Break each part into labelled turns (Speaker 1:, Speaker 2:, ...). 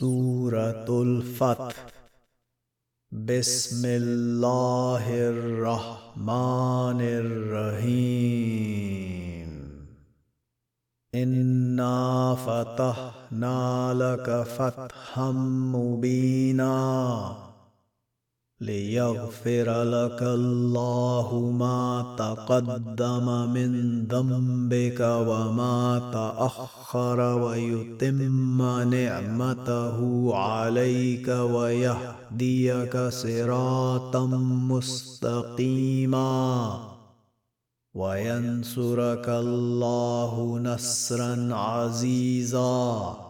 Speaker 1: سورة الفتح بسم الله الرحمن الرحيم إنا فتحنا لك فتحا مبينا ليغفر لك الله ما تقدم من ذنبك وما تاخر ويتم نعمته عليك ويهديك صراطا مستقيما وينصرك الله نصرا عزيزا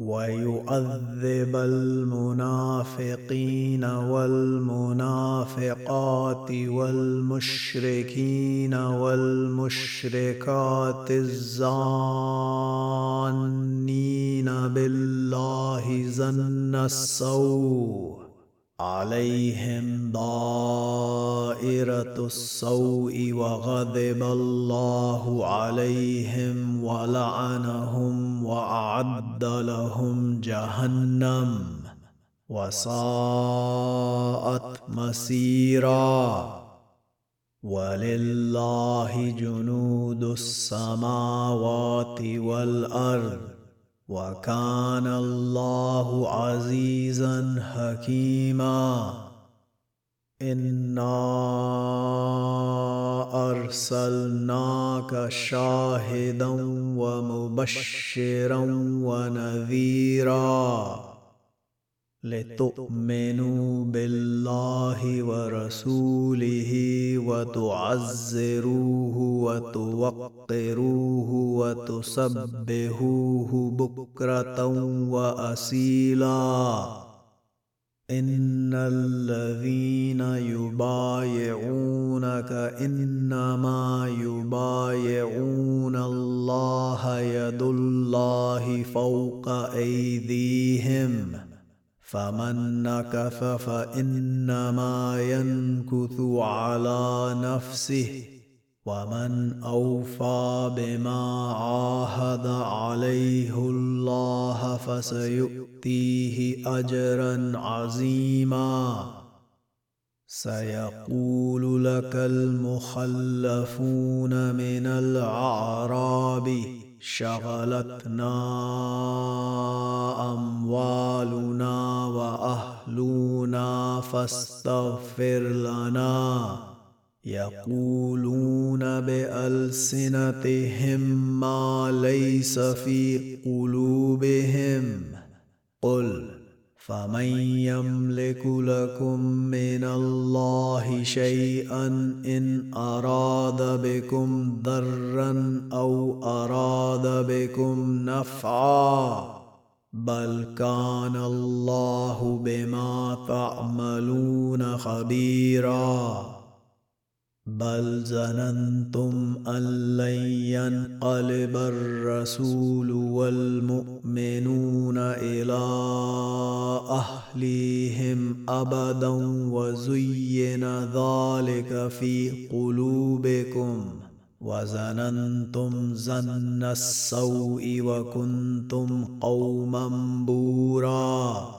Speaker 1: ويؤذب المنافقين والمنافقات والمشركين والمشركات الزانين بالله زن السوء عليهم ضار دائرة السوء وغضب الله عليهم ولعنهم وأعد لهم جهنم وساءت مسيرا ولله جنود السماوات والأرض وكان الله عزيزا حكيما انا ارسلناك شاهدا ومبشرا ونذيرا لتؤمنوا بالله ورسوله وتعزروه وتوقروه وتسبهوه بكره واسيلا إن الذين يبايعونك إنما يبايعون الله يد الله فوق أيديهم فمن نكث فإنما ينكث على نفسه ومن اوفى بما عاهد عليه الله فسيؤتيه اجرا عظيما سيقول لك المخلفون من الاعراب شغلتنا اموالنا واهلنا فاستغفر لنا يقولون بألسنتهم ما ليس في قلوبهم قل فمن يملك لكم من الله شيئا ان اراد بكم ضرا او اراد بكم نفعا بل كان الله بما تعملون خبيرا بل ظننتم أن لن ينقلب الرسول والمؤمنون إلى أهليهم أبدا وزين ذلك في قلوبكم وظننتم زن السوء وكنتم قوما بوراً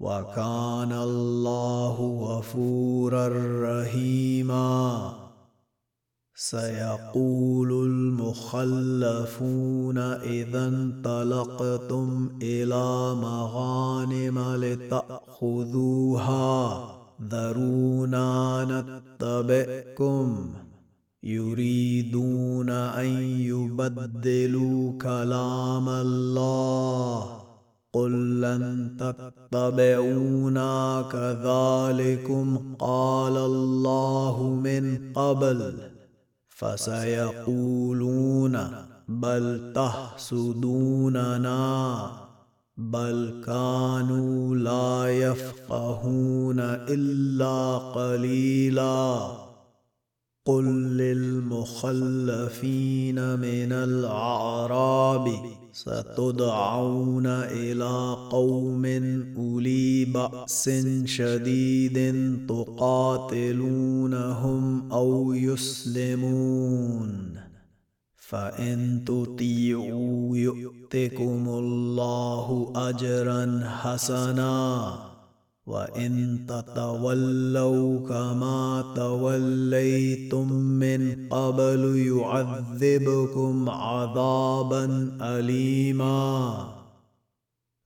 Speaker 1: وكان الله غفورا رحيما سيقول المخلفون اذا انطلقتم الى مغانم لتاخذوها ذرونا نتبئكم يريدون ان يبدلوا كلام الله قل لن تتبعونا كذلكم قال الله من قبل فسيقولون بل تحسدوننا بل كانوا لا يفقهون الا قليلا قل للمخلفين من الاعراب ستدعون الى قوم اولي باس شديد تقاتلونهم او يسلمون فان تطيعوا يؤتكم الله اجرا حسنا وان تتولوا كما توليتم من قبل يعذبكم عذابا اليما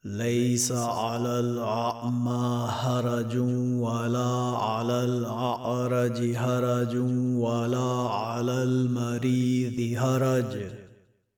Speaker 1: ليس على الاعمى هرج ولا على الاعرج هرج ولا على المريض هرج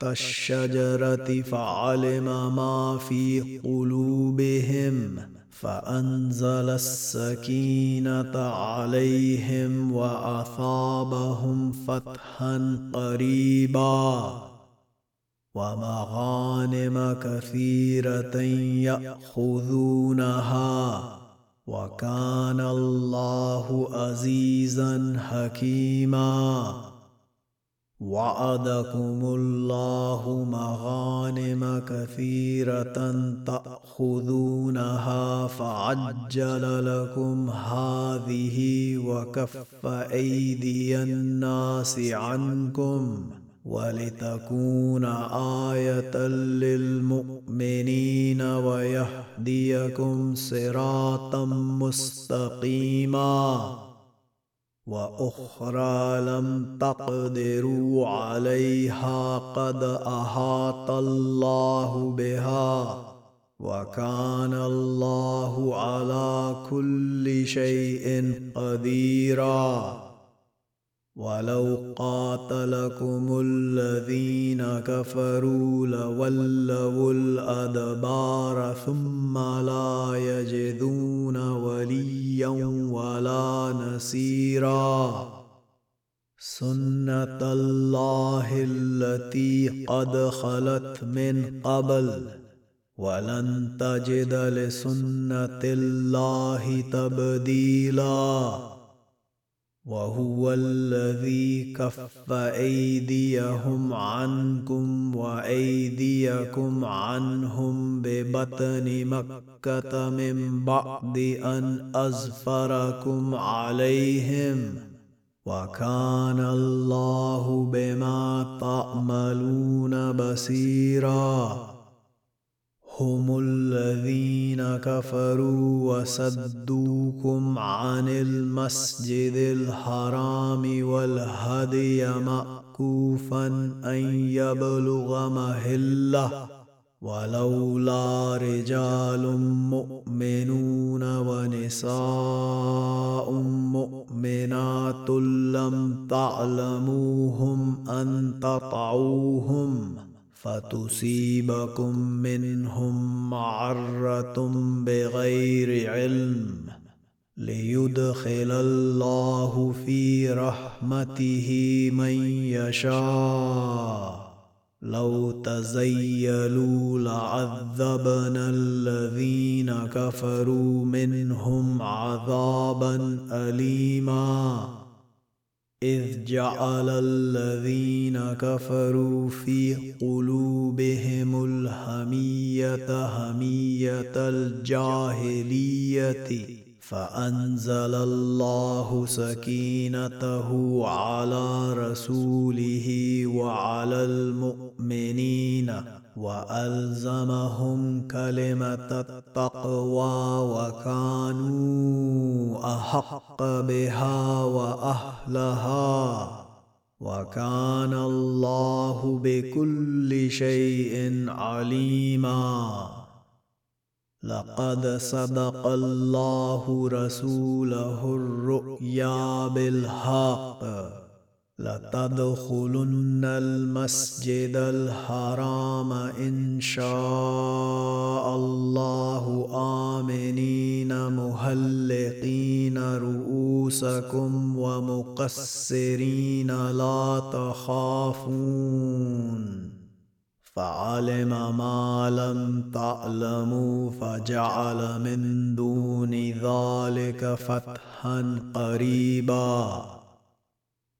Speaker 1: تحت الشجرة فعلم ما في قلوبهم فأنزل السكينة عليهم وأثابهم فتحا قريبا ومغانم كثيرة يأخذونها وكان الله عزيزا حكيما وعدكم الله مغانم كثيرة تأخذونها فعجل لكم هذه وكف أيدي الناس عنكم ولتكون آية للمؤمنين ويهديكم صراطا مستقيما واخرى لم تقدروا عليها قد احاط الله بها وكان الله على كل شيء قديرا ولو قاتلكم الذين كفروا لولوا الادبار ثم لا يجدون وليا وليا ولا نصيرا سنه الله التي قد خلت من قبل ولن تجد لسنه الله تبديلا وهو الذي كف ايديهم عنكم وايديكم عنهم ببطن مكه من بعد ان ازفركم عليهم وكان الله بما تعملون بصيرا هم الذين كفروا وصدوكم عن المسجد الحرام والهدي مأكوفا أن يبلغ مهله ولولا رجال مؤمنون ونساء مؤمنات لم تعلموهم أن تطعوهم فتصيبكم منهم معرة بغير علم ليدخل الله في رحمته من يشاء لو تزيلوا لعذبنا الذين كفروا منهم عذابا أليماً إذ جعل الذين كفروا في قلوبهم الهمية همية الجاهلية فأنزل الله سكينته على رسوله وعلى المؤمنين والزمهم كلمه التقوى وكانوا احق بها واهلها وكان الله بكل شيء عليما لقد صدق الله رسوله الرؤيا بالحق لتدخلن المسجد الحرام إن شاء الله آمنين مهلقين رؤوسكم ومقصرين لا تخافون فعلم ما لم تعلموا فجعل من دون ذلك فتحا قريبا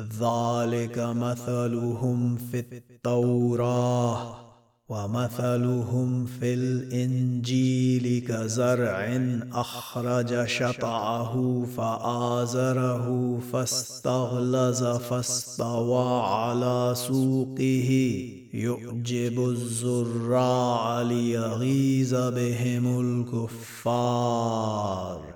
Speaker 1: ذلك مثلهم في التوراه ومثلهم في الانجيل كزرع اخرج شطعه فازره فاستغلز فاستوى على سوقه يعجب الزراع ليغيظ بهم الكفار